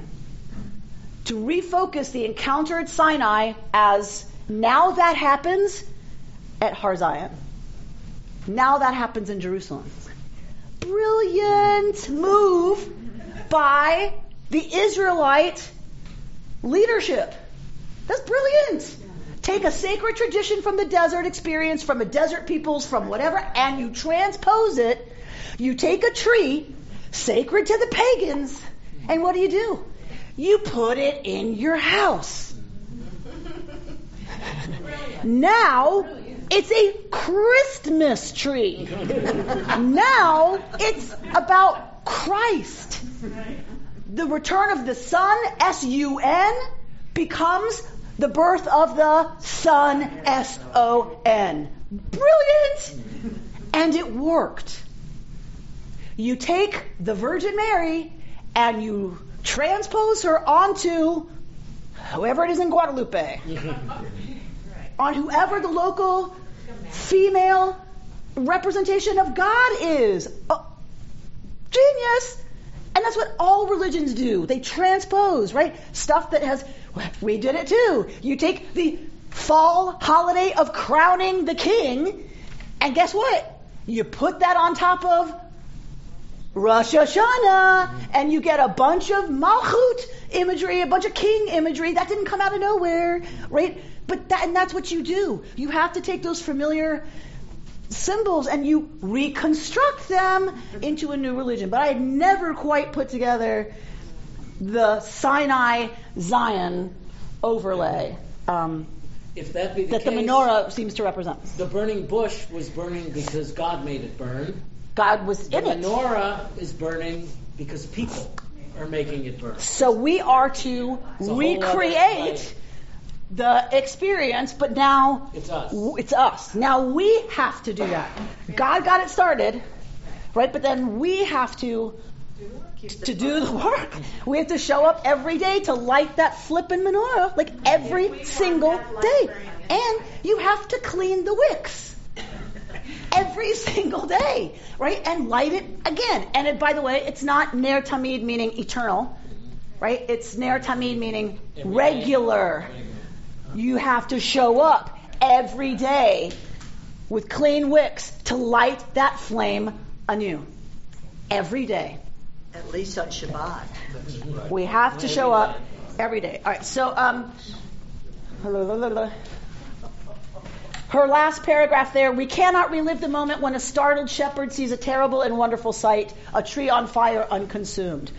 To refocus the encounter at Sinai as now that happens at Har Zion. Now that happens in Jerusalem. Brilliant move by the Israelite leadership. That's brilliant. Take a sacred tradition from the desert experience, from a desert peoples, from whatever, and you transpose it. You take a tree sacred to the pagans, and what do you do? You put it in your house. Now it's a Christmas tree. now it's about Christ. The return of the sun, S U N, becomes the birth of the Son, S O N. Brilliant! And it worked. You take the Virgin Mary and you transpose her onto whoever it is in Guadalupe, on whoever the local female representation of God is. Oh, genius! And that's what all religions do. They transpose, right? Stuff that has, we did it too. You take the fall holiday of crowning the king, and guess what? You put that on top of Rosh Hashanah, and you get a bunch of Malchut imagery, a bunch of king imagery. That didn't come out of nowhere, right? But that, and that's what you do. You have to take those familiar symbols and you reconstruct them into a new religion. But I had never quite put together the Sinai Zion overlay. Um, If that be the that the menorah seems to represent. the burning bush was burning because God made it burn. God was in it. menorah is burning because people are making it burn. So we are to It's a whole other recreate the experience, but now It's us. it's us. Now we have to do that. God got it started, right? But then we have to to do the work. We have to show up every day to light that flippin' menorah, like every single day. And you have to clean the wicks every single day, right? And light it again. And it, by the way, it's not ner tamid meaning eternal, right? It's ner tamid meaning regular. You have to show up every day with clean wicks to light that flame anew. Every day. At least on Shabbat. We have to show up every day. All right, so um, her last paragraph there. We cannot relive the moment when a startled shepherd sees a terrible and wonderful sight, a tree on fire unconsumed.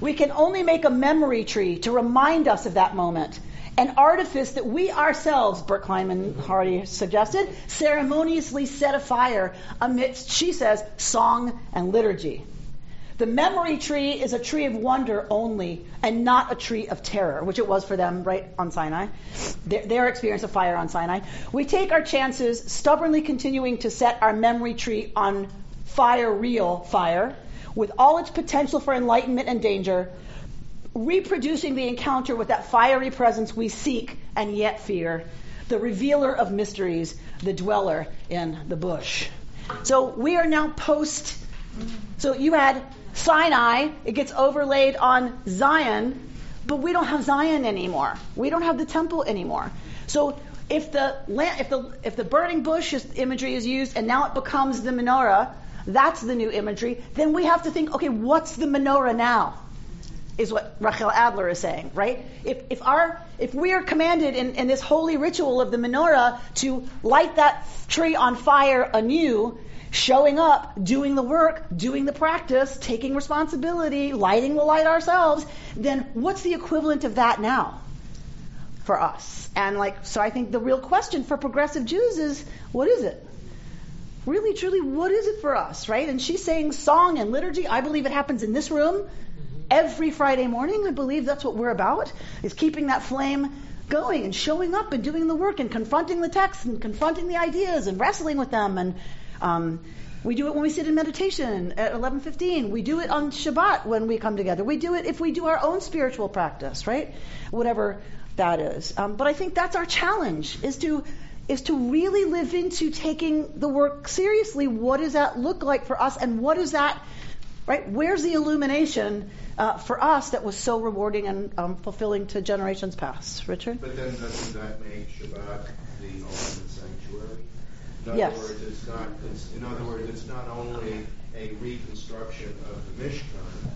We can only make a memory tree to remind us of that moment. An artifice that we ourselves, Bert Kleinman Hardy suggested, ceremoniously set afire amidst, she says, song and liturgy. The memory tree is a tree of wonder only and not a tree of terror, which it was for them right on Sinai, their, their experience of fire on Sinai. We take our chances stubbornly continuing to set our memory tree on fire, real fire, with all its potential for enlightenment and danger, reproducing the encounter with that fiery presence we seek and yet fear, the revealer of mysteries, the dweller in the bush. So we are now post. So you had Sinai, it gets overlaid on Zion, but we don't have Zion anymore. We don't have the temple anymore. So if the if the if the burning bush is, imagery is used and now it becomes the menorah, that's the new imagery. Then we have to think, okay, what's the menorah now? Is what Rachel Adler is saying, right? If if our if we are commanded in, in this holy ritual of the menorah to light that tree on fire anew, showing up, doing the work, doing the practice, taking responsibility, lighting the light ourselves, then what's the equivalent of that now for us? And like, so I think the real question for progressive Jews is, what is it? Really, truly, what is it for us, right? And she's saying song and liturgy. I believe it happens in this room every Friday morning. I believe that's what we're about, is keeping that flame going and showing up and doing the work and confronting the texts and confronting the ideas and wrestling with them and um, we do it when we sit in meditation at 11:15. We do it on Shabbat when we come together. We do it if we do our own spiritual practice, right? Whatever that is. Um, but I think that's our challenge: is to is to really live into taking the work seriously. What does that look like for us, and what is that? Right? Where's the illumination uh, for us that was so rewarding and um, fulfilling to generations past? Richard. But then doesn't that make Shabbat the ultimate sanctuary? In Yes. other words, it's not. It's, in other words, it's not only a reconstruction of the Mishkan,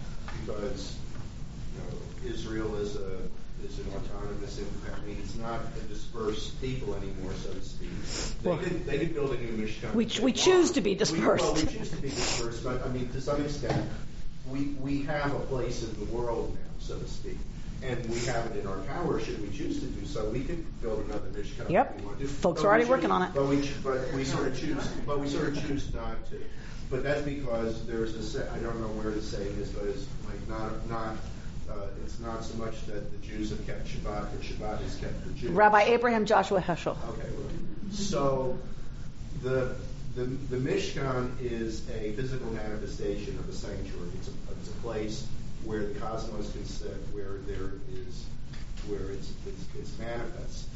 because you know, Israel is a is an autonomous. I mean, it's not a dispersed people anymore, so to speak. They Well, could they could build a new Mishkan. we ch- we choose to be We, well, dispersed. we choose to be dispersed, but I mean, to some extent, we we have a place in the world now, so to speak. And we have it in our power, should we choose to do so. We could build another Mishkan. if Yep. we want to. Folks But are already choose- working on it. But we, but we sort of choose, but we sort of choose not to. But that's because there's a, sa- I don't know where the saying is, but it's like not, not, uh, it's not so much that the Jews have kept Shabbat, but Shabbat has kept the Jews. Rabbi Abraham Joshua Heschel. Okay, well, so the, the, the Mishkan is a physical manifestation of a sanctuary. It's a, it's a place where the cosmos can sit, where there is, where it's, it's, it's manifest.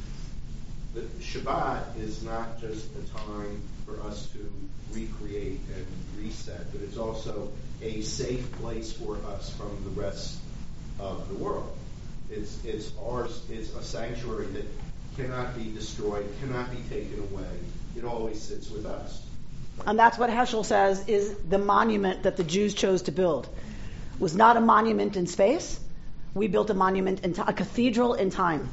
The Shabbat is not just a time for us to recreate and reset, but it's also a safe place for us from the rest of the world. It's, it's ours, it's a sanctuary that cannot be destroyed, cannot be taken away. It always sits with us. And that's what Heschel says is the monument that the Jews chose to build. Was not a monument in space. We built a monument in ti- a cathedral in time.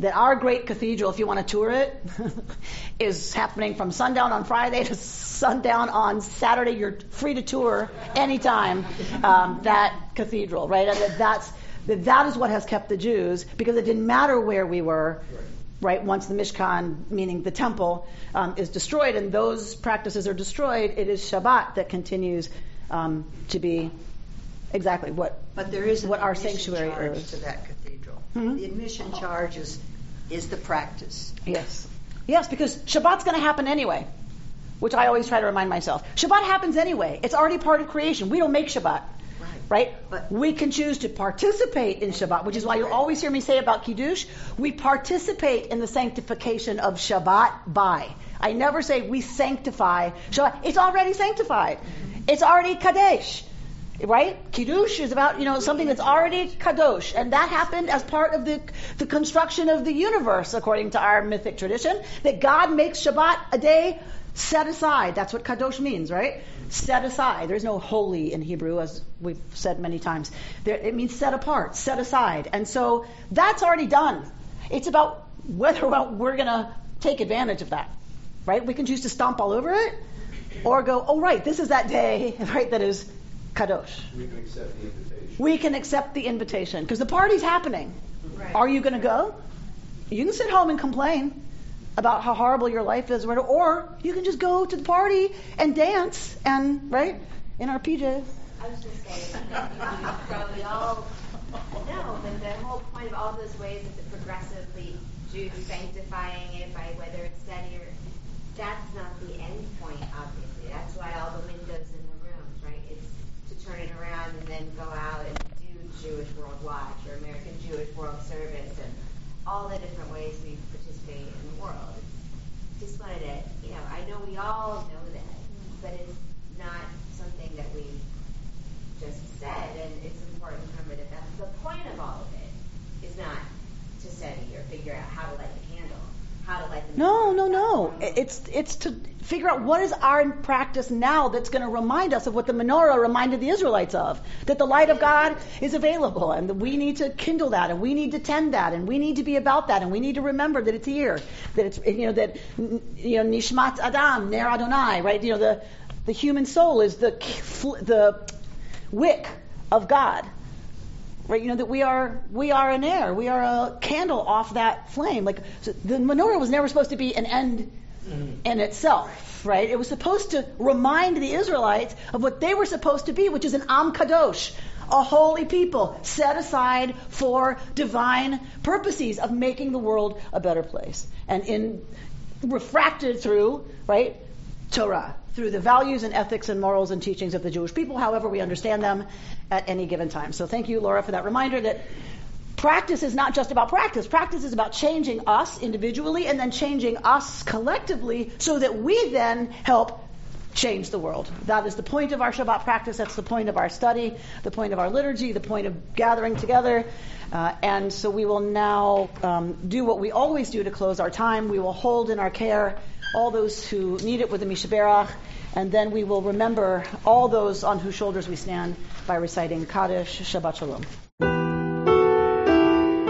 That our great cathedral, if you want to tour it, is happening from sundown on Friday to sundown on Saturday. You're free to tour anytime um, that cathedral, right? And that that's that, that is what has kept the Jews because it didn't matter where we were. right? Once the Mishkan, meaning the temple, um, is destroyed and those practices are destroyed, it is Shabbat that continues um, to be exactly what But there is what our sanctuary charge is. to that cathedral. Hmm? The admission charge is, is the practice. Yes. Yes, because Shabbat's going to happen anyway, which I always try to remind myself. Shabbat happens anyway. It's already part of creation. We don't make Shabbat. Right? But we can choose to participate in Shabbat, which is why you always hear me say about Kiddush, we participate in the sanctification of Shabbat by. I never say we sanctify Shabbat. It's already sanctified. It's already Kadesh. Right? Kiddush is about, you know, something that's already kadosh. And that happened as part of the, the construction of the universe, according to our mythic tradition, that God makes Shabbat a day set aside. That's what kadosh means, right? Set aside. There's no holy in Hebrew, as we've said many times. There, it means set apart, set aside. And so that's already done. It's about whether or not we're going to take advantage of that, right? We can choose to stomp all over it or go, oh, right, this is that day, right, that is kadosh. We can accept the invitation. We can accept the invitation because the party's happening. Are you going to go? You can sit home and complain about how horrible your life is, or or you can just go to the party and dance and right in our PJs. I was just saying, you probably all know that the whole point of all those ways of the progressively Jews sanctifying it by whether it's steady or that's not the end point, obviously. That's why all the windows in the rooms, right? It's to turn it around and then go out and do Jewish World Watch or American Jewish World Service and all the different ways we participate in the world. Just wanted to, you know, I know we all know that, but it's not something that we just said, and it's important to remember that that's the point of all of it is not to study or figure out how to light the candle, how to light the No, no, no. It's it's to figure out what is our practice now that's going to remind us of what the menorah reminded the Israelites of, that the light of God is available, and that we need to kindle that, and we need to tend that, and we need to be about that, and we need to remember that it's here, that it's you know that you know nishmat adam ner Adonai, right? You know the the human soul is the the wick of God. Right, you know that we are we are an air, we are a candle off that flame. Like so the menorah was never supposed to be an end Mm. in itself, right? It was supposed to remind the Israelites of what they were supposed to be, which is an Am Kadosh, a holy people set aside for divine purposes of making the world a better place, and in refracted through right Torah, through the values and ethics and morals and teachings of the Jewish people, however we understand them at any given time. So thank you, Laura, for that reminder that practice is not just about practice. Practice is about changing us individually and then changing us collectively so that we then help change the world. That is the point of our Shabbat practice. That's the point of our study, the point of our liturgy, the point of gathering together. Uh, and so we will now um, do what we always do to close our time. We will hold in our care all those who need it with the Mishaberach, and then we will remember all those on whose shoulders we stand by reciting Kaddish Shabbat Shalom.